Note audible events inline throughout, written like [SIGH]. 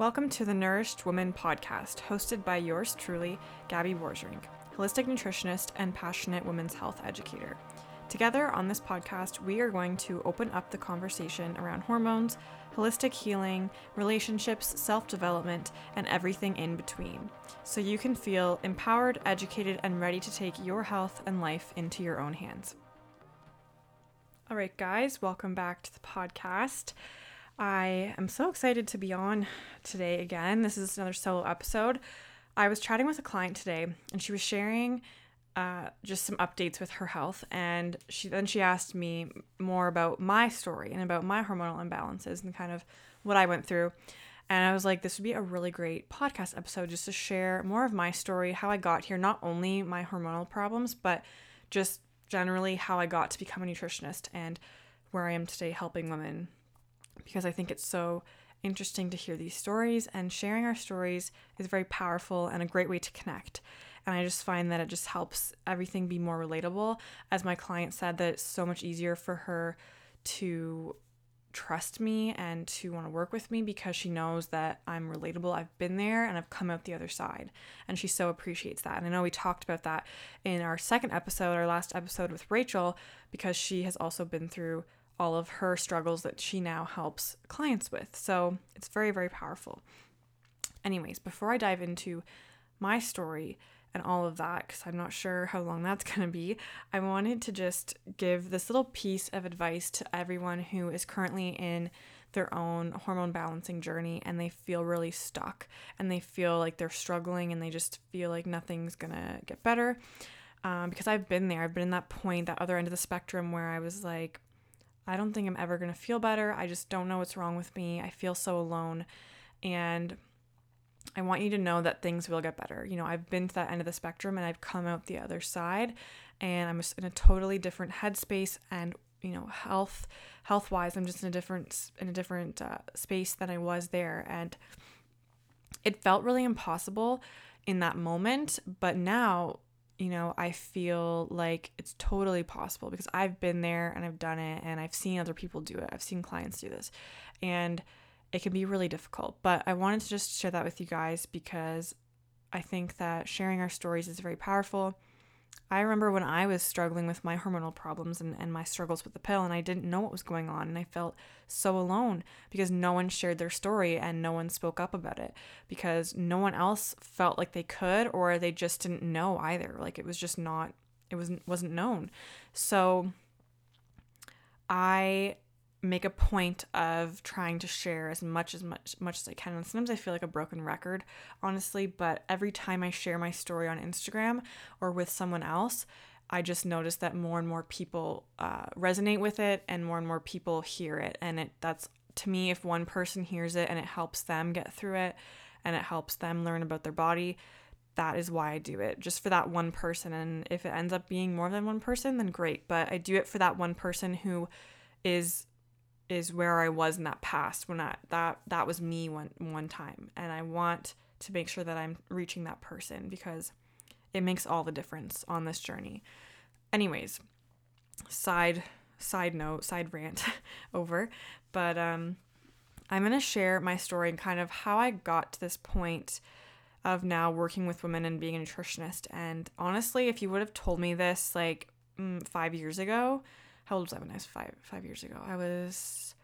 Welcome to the Nourished Woman podcast, hosted by yours truly, Gabby Borgerink, holistic nutritionist and passionate women's health educator. Together on this podcast, we are going to open up the conversation around hormones, holistic healing, relationships, self development, and everything in between, so you can feel empowered, educated, and ready to take your health and life into your own hands. All right, guys, welcome back to the podcast. I am so excited to be on today again. This is another solo episode. I was chatting with a client today, and she was sharing uh, just some updates with her health, and she then she asked me more about my story and about my hormonal imbalances and kind of what I went through. And I was like, this would be a really great podcast episode just to share more of my story, how I got here, not only my hormonal problems, but just generally how I got to become a nutritionist and where I am today helping women. Because I think it's so interesting to hear these stories, and sharing our stories is very powerful and a great way to connect. And I just find that it just helps everything be more relatable. As my client said, that it's so much easier for her to trust me and to want to work with me because she knows that I'm relatable. I've been there and I've come out the other side. And she so appreciates that. And I know we talked about that in our second episode, our last episode with Rachel, because she has also been through all of her struggles that she now helps clients with. So it's very, very powerful. Anyways, before I dive into my story, and all of that because I'm not sure how long that's [LAUGHS] going to be. I wanted to just give this little piece of advice to everyone who is currently in their own hormone balancing journey and they feel really stuck and they feel like they're struggling and they just feel like nothing's going to get better. Um, because I've been there, I've been in that point, that other end of the spectrum where I was like, I don't think I'm ever going to feel better. I just don't know what's wrong with me. I feel so alone. And I want you to know that things will get better. You know, I've been to that end of the spectrum and I've come out the other side and I'm in a totally different headspace and you know health health wise i'm just in a different in a different uh, space than i was there and it felt really impossible in that moment but now you know i feel like it's totally possible because i've been there and i've done it and i've seen other people do it i've seen clients do this and it can be really difficult. But I wanted to just share that with you guys because I think that sharing our stories is very powerful. I remember when I was struggling with my hormonal problems and, and my struggles with the pill, and I didn't know what was going on, and I felt so alone because no one shared their story and no one spoke up about it because no one else felt like they could or they just didn't know either. Like it was just not, it wasn't wasn't known. So I make a point of trying to share as much as much much as I can. And sometimes I feel like a broken record, honestly, but every time I share my story on Instagram or with someone else, I just notice that more and more people uh, resonate with it and more and more people hear it. And it that's to me, if one person hears it and it helps them get through it and it helps them learn about their body, that is why I do it, just for that one person. And if it ends up being more than one person, then great. But I do it for that one person who is is where I was in that past when I that that was me one one time and I want to make sure that I'm reaching that person because it makes all the difference on this journey. Anyways, side side note, side [LAUGHS] rant [LAUGHS] over, but um I'm going to share my story and kind of how I got to this point of now working with women and being a nutritionist. And honestly, if you would have told me this like mm, 5 years ago, how old was I when I was five five years ago? I was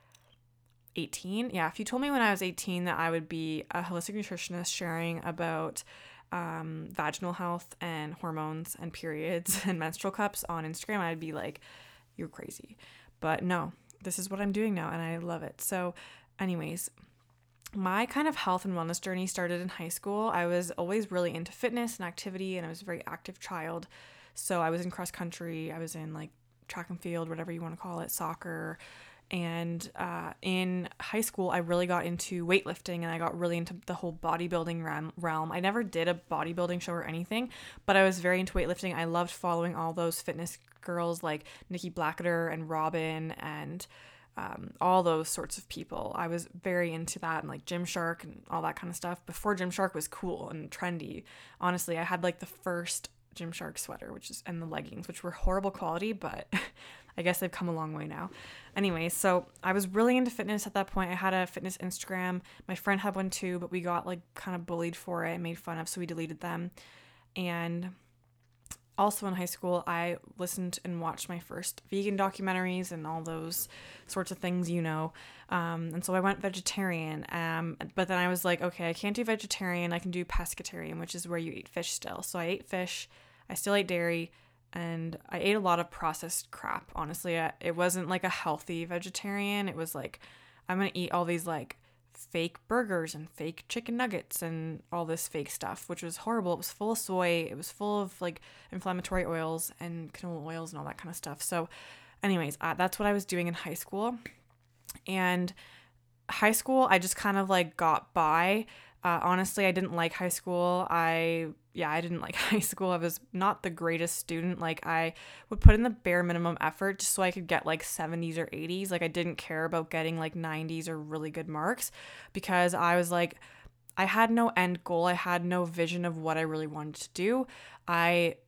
18. Yeah, if you told me when I was 18 that I would be a holistic nutritionist sharing about um, vaginal health and hormones and periods [LAUGHS] and menstrual cups on Instagram, I'd be like, you're crazy. But no, this is what I'm doing now and I love it. So, anyways, my kind of health and wellness journey started in high school. I was always really into fitness and activity and I was a very active child. So, I was in cross country, I was in like track and field, whatever you want to call it, soccer. And uh, in high school, I really got into weightlifting and I got really into the whole bodybuilding realm. I never did a bodybuilding show or anything, but I was very into weightlifting. I loved following all those fitness girls like Nikki Blackketter and Robin and um, all those sorts of people. I was very into that and like Gymshark and all that kind of stuff before Gymshark was cool and trendy. Honestly, I had like the first Gymshark sweater, which is and the leggings, which were horrible quality, but [LAUGHS] I guess they've come a long way now. Anyway, so I was really into fitness at that point. I had a fitness Instagram. My friend had one too, but we got like kind of bullied for it and made fun of, so we deleted them. And also in high school, I listened and watched my first vegan documentaries and all those sorts of things, you know. Um, and so I went vegetarian. Um, but then I was like, okay, I can't do vegetarian. I can do pescatarian, which is where you eat fish still. So I ate fish. I still ate dairy and I ate a lot of processed crap. Honestly, it wasn't like a healthy vegetarian. It was like I'm going to eat all these like fake burgers and fake chicken nuggets and all this fake stuff, which was horrible. It was full of soy, it was full of like inflammatory oils and canola oils and all that kind of stuff. So, anyways, uh, that's what I was doing in high school. And high school, I just kind of like got by. Uh, honestly, I didn't like high school. I yeah, I didn't [LAUGHS] like high school. I was not the greatest student. Like I would put in the bare minimum effort just so I could get like 70s or 80s. Like I didn't care about getting like 90s or really good marks because I was like I had no end goal. I had no vision of what I really wanted to do. I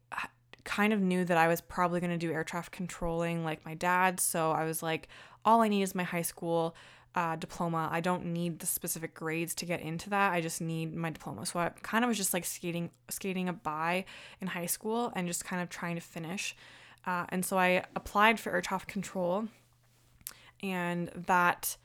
kind of knew that I was probably going to do air traffic controlling like my dad, so I was like all I need is my high school uh, diploma. I don't need the specific grades to get into that. I just need my diploma. So I kind of was just like skating, skating a by in high school and just kind of trying to finish. Uh, and so I applied for air traffic control, and that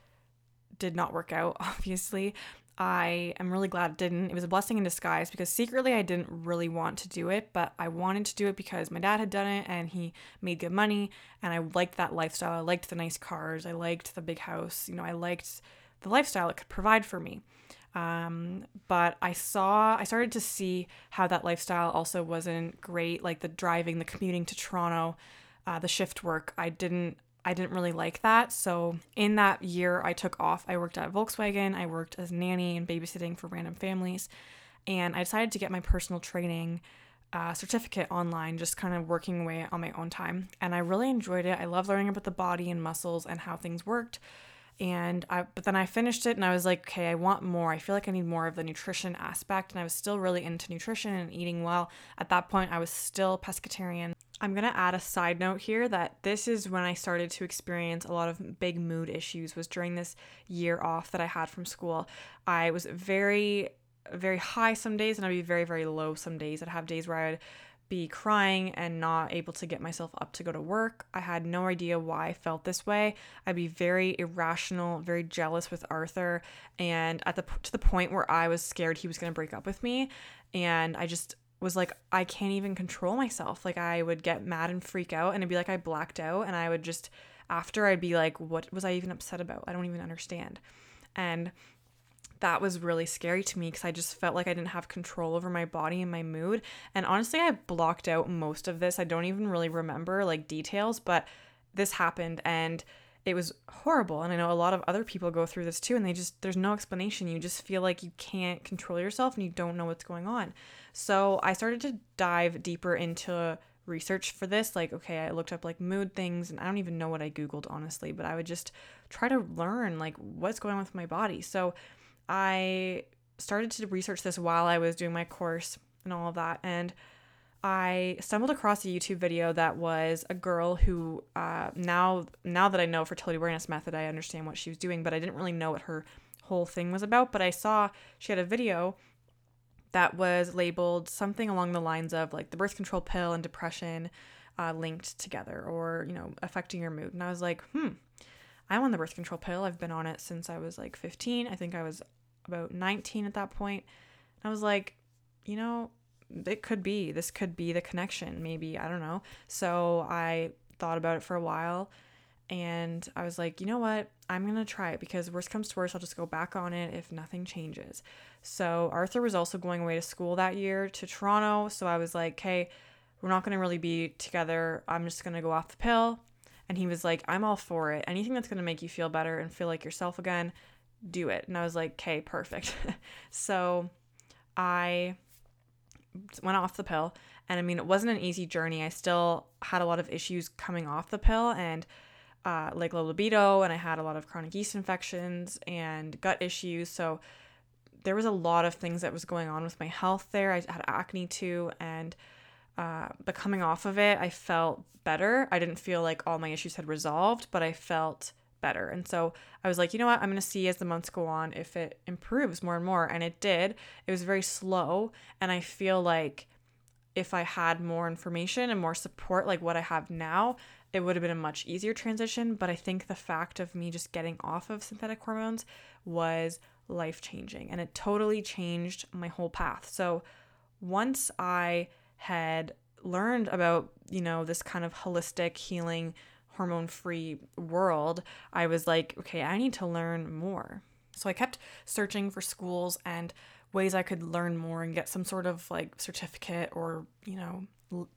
did not work out, [LAUGHS] obviously. I am really glad it didn't. It was a blessing in disguise because secretly I didn't really want to do it, but I wanted to do it because my dad had done it and he made good money and I liked that lifestyle. I liked the nice cars, I liked the big house, you know, I liked the lifestyle it could provide for me. Um, but I saw, I started to see how that lifestyle also wasn't great, like the driving, the commuting to Toronto, uh, the shift work. I didn't I didn't really like that. So in that year, I took off. I worked at Volkswagen. I worked as nanny and babysitting for random families, and I decided to get my personal training uh, certificate online, just kind of working away on my own time. And I really enjoyed it. I love learning about the body and muscles and how things worked. And I, but then I finished it and I was like, okay, I want more. I feel like I need more of the nutrition aspect. And I was still really into nutrition and eating well. At that point, I was still pescatarian. I'm going to add a side note here that this is when I started to experience a lot of big mood issues was during this year off that I had from school. I was very very high some days and I'd be very very low some days. I'd have days where I'd be crying and not able to get myself up to go to work. I had no idea why I felt this way. I'd be very irrational, very jealous with Arthur and at the to the point where I was scared he was going to break up with me and I just was like I can't even control myself. Like I would get mad and freak out and it'd be like I blacked out and I would just after I'd be like what was I even upset about? I don't even understand. And that was really scary to me because I just felt like I didn't have control over my body and my mood. And honestly, I blocked out most of this. I don't even really remember like details, but this happened and it was horrible and i know a lot of other people go through this too and they just there's no explanation you just feel like you can't control yourself and you don't know what's going on so i started to dive deeper into research for this like okay i looked up like mood things and i don't even know what i googled honestly but i would just try to learn like what's going on with my body so i started to research this while i was doing my course and all of that and I stumbled across a YouTube video that was a girl who uh, now now that I know fertility awareness method, I understand what she was doing, but I didn't really know what her whole thing was about. But I saw she had a video that was labeled something along the lines of like the birth control pill and depression uh, linked together, or you know affecting your mood. And I was like, hmm, I'm on the birth control pill. I've been on it since I was like 15. I think I was about 19 at that point. I was like, you know, it could be this could be the connection maybe i don't know so i thought about it for a while and i was like you know what i'm gonna try it because worst comes to worst i'll just go back on it if nothing changes so arthur was also going away to school that year to toronto so i was like hey we're not gonna really be together i'm just gonna go off the pill and he was like i'm all for it anything that's gonna make you feel better and feel like yourself again do it and i was like okay perfect [LAUGHS] so i went off the pill. And I mean, it wasn't an easy journey. I still had a lot of issues coming off the pill and uh, like low libido, and I had a lot of chronic yeast infections and gut issues. So there was a lot of things that was going on with my health there. I had acne too, and Uh, but coming off of it, I felt better. I didn't feel like all my issues had resolved, but I felt better. And so I was like, you know what? I'm going to see as the months go on if it improves more and more. And it did. It was very slow. And I feel like if I had more information and more support, like what I have now, it would have been a much easier transition. But I think the fact of me just getting off of synthetic hormones was life changing and it totally changed my whole path. So once I had learned about, you know, this kind of holistic healing hormone free world, I was like, okay, I need to learn more. So I kept searching for schools and ways I could learn more and get some sort of like certificate or, you know,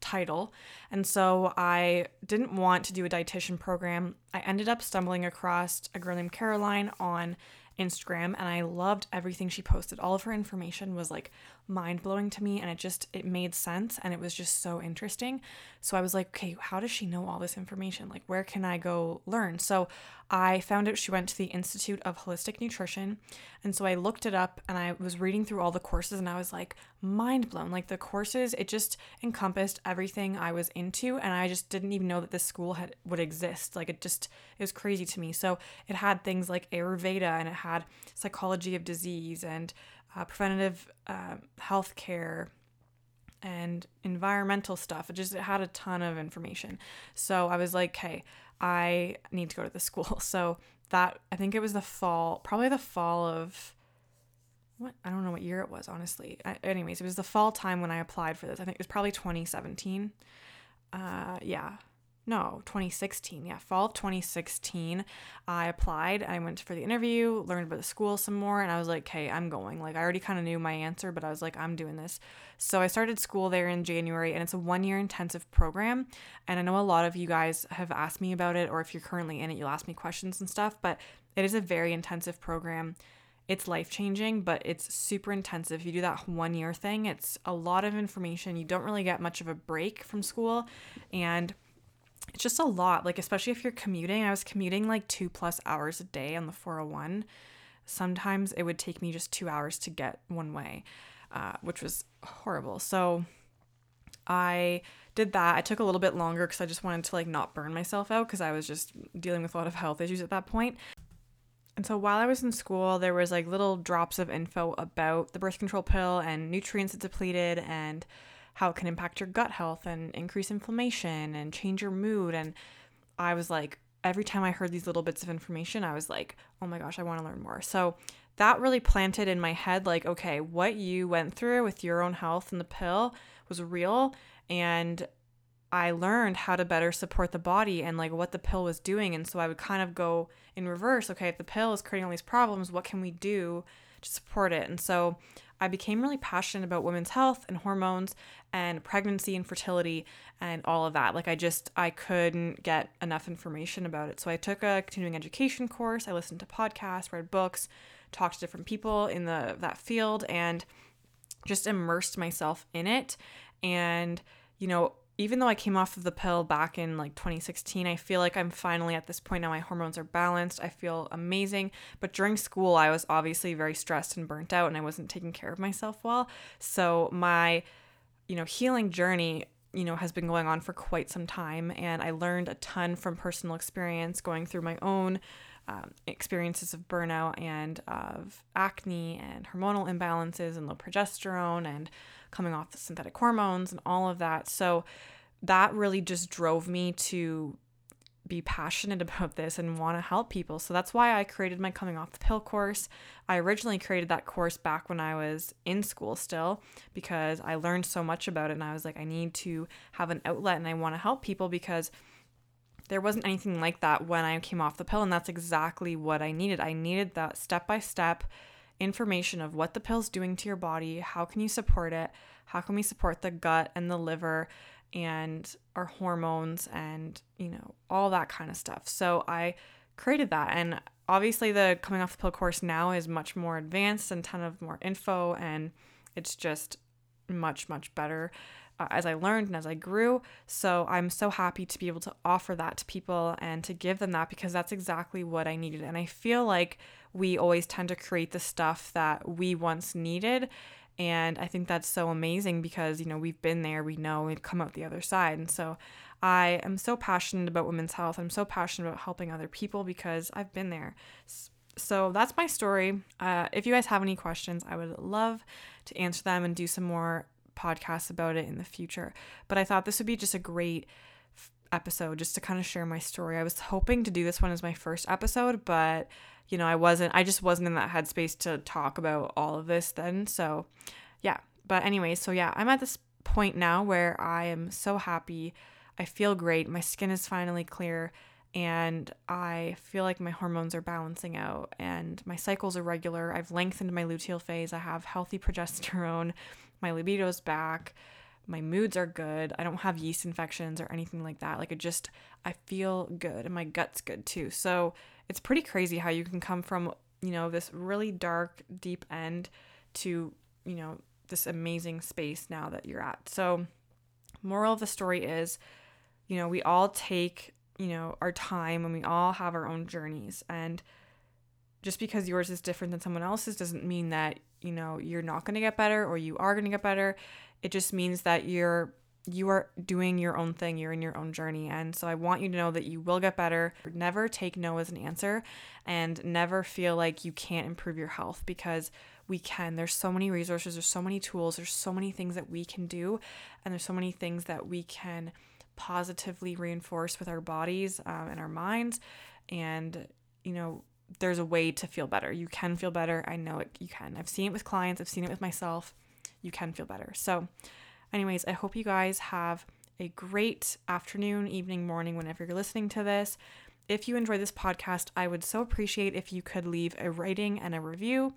title. And so I didn't want to do a dietitian program. I ended up stumbling across a girl named Caroline on Instagram and I loved everything she posted. All of her information was like mind blowing to me and it just it made sense and it was just so interesting. So I was like, okay, how does she know all this information? Like where can I go learn? So I found out she went to the Institute of Holistic Nutrition. And so I looked it up and I was reading through all the courses and I was like mind blown. Like the courses, it just encompassed everything I was into and I just didn't even know that this school had would exist. Like it just it was crazy to me. So it had things like Ayurveda and it had psychology of disease and uh, preventative uh, health care and environmental stuff. It just it had a ton of information. So I was like, hey, I need to go to the [LAUGHS] school. So that I think it was the fall, probably the fall of what I don't know what year it was, honestly. I, anyways, it was the fall time when I applied for this. I think it was probably 2017. Uh, yeah, no, 2016. Yeah, fall of 2016, I applied. I went for the interview, learned about the school some more, and I was like, hey, I'm going. Like, I already kind of knew my answer, but I was like, I'm doing this. So I started school there in January, and it's a one year intensive program. And I know a lot of you guys have asked me about it, or if you're currently in it, you'll ask me questions and stuff, but it is a very intensive program it's life changing, but it's super intensive. You do that one year thing, it's a lot of information. You don't really get much of a break from school. And it's just a lot like especially if you're commuting. I was commuting like two plus hours a day on the 401 sometimes it would take me just two hours to get one way uh, which was horrible. So i did that. I took a little bit longer because i just wanted to like not burn myself out because i was just dealing with a lot of health issues at that point. And so while I was in school, there was like little drops of info about the birth control pill and nutrients it depleted and how it can impact your gut health and increase inflammation and change your mood. And I was like, every time I heard these little bits of information, I was like, oh my gosh, I want to learn more. So that really planted in my head, like, okay, what you went through with your own health and the pill was real. And I learned how to better support the body and like what the pill was doing. And so I would kind of go in reverse. Okay, if the pill is creating all these problems, what can we do to support it? And so I became really passionate about women's health and hormones and pregnancy and fertility and all of that. Like I just I couldn't get enough information about it. So I took a continuing education course, I listened to podcasts, read books, talked to different people in the that field and just immersed myself in it and you know even though I came off of the pill back in like 2016, I feel like I'm finally at this point now. My hormones are balanced. I feel amazing. But during school, I was obviously very stressed and burnt out, and I wasn't taking care of myself well. So my, you know, healing journey, you know, has been going on for quite some time, and I learned a ton from personal experience going through my own. Um, experiences of burnout and of acne and hormonal imbalances and low progesterone and coming off the synthetic hormones and all of that. So that really just drove me to be passionate [LAUGHS] about this and want to help people. So that's why I created my coming off the pill course. I originally created that course back when I was in school still because I learned so much about it and I was like I need to have an outlet and I want to help people because there wasn't anything like that when I came off the pill and that's exactly what I needed. I needed that step by step information of what the pill's doing to your body, how can you support it, how can we support the gut and the liver and our hormones and, you know, all that kind of stuff. So I created that and obviously the coming off the pill course now is much more advanced and ton of more info and it's just much much better uh, as I learned and as I grew. So I'm so happy to be able to offer that to people and to give them that because that's exactly what I needed. And I feel like we always tend to create the stuff that we once needed And I think that's so amazing because, you know, we've been there, we know, we've come out the other side. And so I am so passionate about women's health. I'm so passionate about helping other people because I've been there. So that's my story. Uh, if you guys have any questions, I would love to answer them and do some more podcasts about it in the future. But I thought this would be just a great episode just to kind of share my story. I was hoping to do this one as my first episode, but you know, I wasn't, I just wasn't in that headspace to talk about all of this then. So, yeah. But, anyway, so yeah, I'm at this point now where I am so happy. I feel great. My skin is finally clear and I feel like my hormones are balancing out and my cycles are regular. I've lengthened my luteal phase. I have healthy [LAUGHS] progesterone. My libido's back. My moods are good. I don't have yeast infections or anything like that. Like it just I feel good and my gut's good too. So, it's pretty crazy how you can come from, you know, this really dark, deep end to, you know, this amazing space now that you're at. So, moral of the story is, you know, we all take, you know, our time and we all have our own journeys. And just because yours is different than someone else's doesn't mean that, you know, you're not going to get better or you are going to get better. It just means that you're you are doing your own thing, you're in your own journey. And so I want you to know that you will get better. Never take no as an answer and never feel like you can't improve your health because we can. There's so many resources, there's so many tools, there's so many things that we can do, and there's so many things that we can positively reinforce with our bodies um, and our minds. And, you know, there's a way to feel better. You can feel better. I know it, you can. I've seen it with clients, I've seen it with myself. You can feel better. So, Anyways, I hope you guys have a great afternoon, evening, morning, whenever you're listening to this. If you enjoy this podcast, I would so appreciate if you could leave a rating and a review.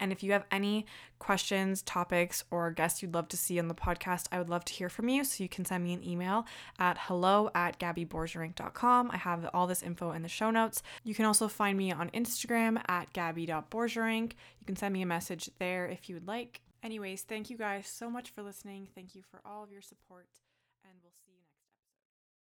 And if you have any questions, topics, or guests you'd love to see on the podcast, I would love to hear from you. So you can send me an email at hello at gabbyborgerink.com. I have all this info in the show notes. You can also find me on Instagram at gabby.borgerink. You can send me a message there if you would like. Anyways, thank you guys so much for listening. Thank you for all of your support,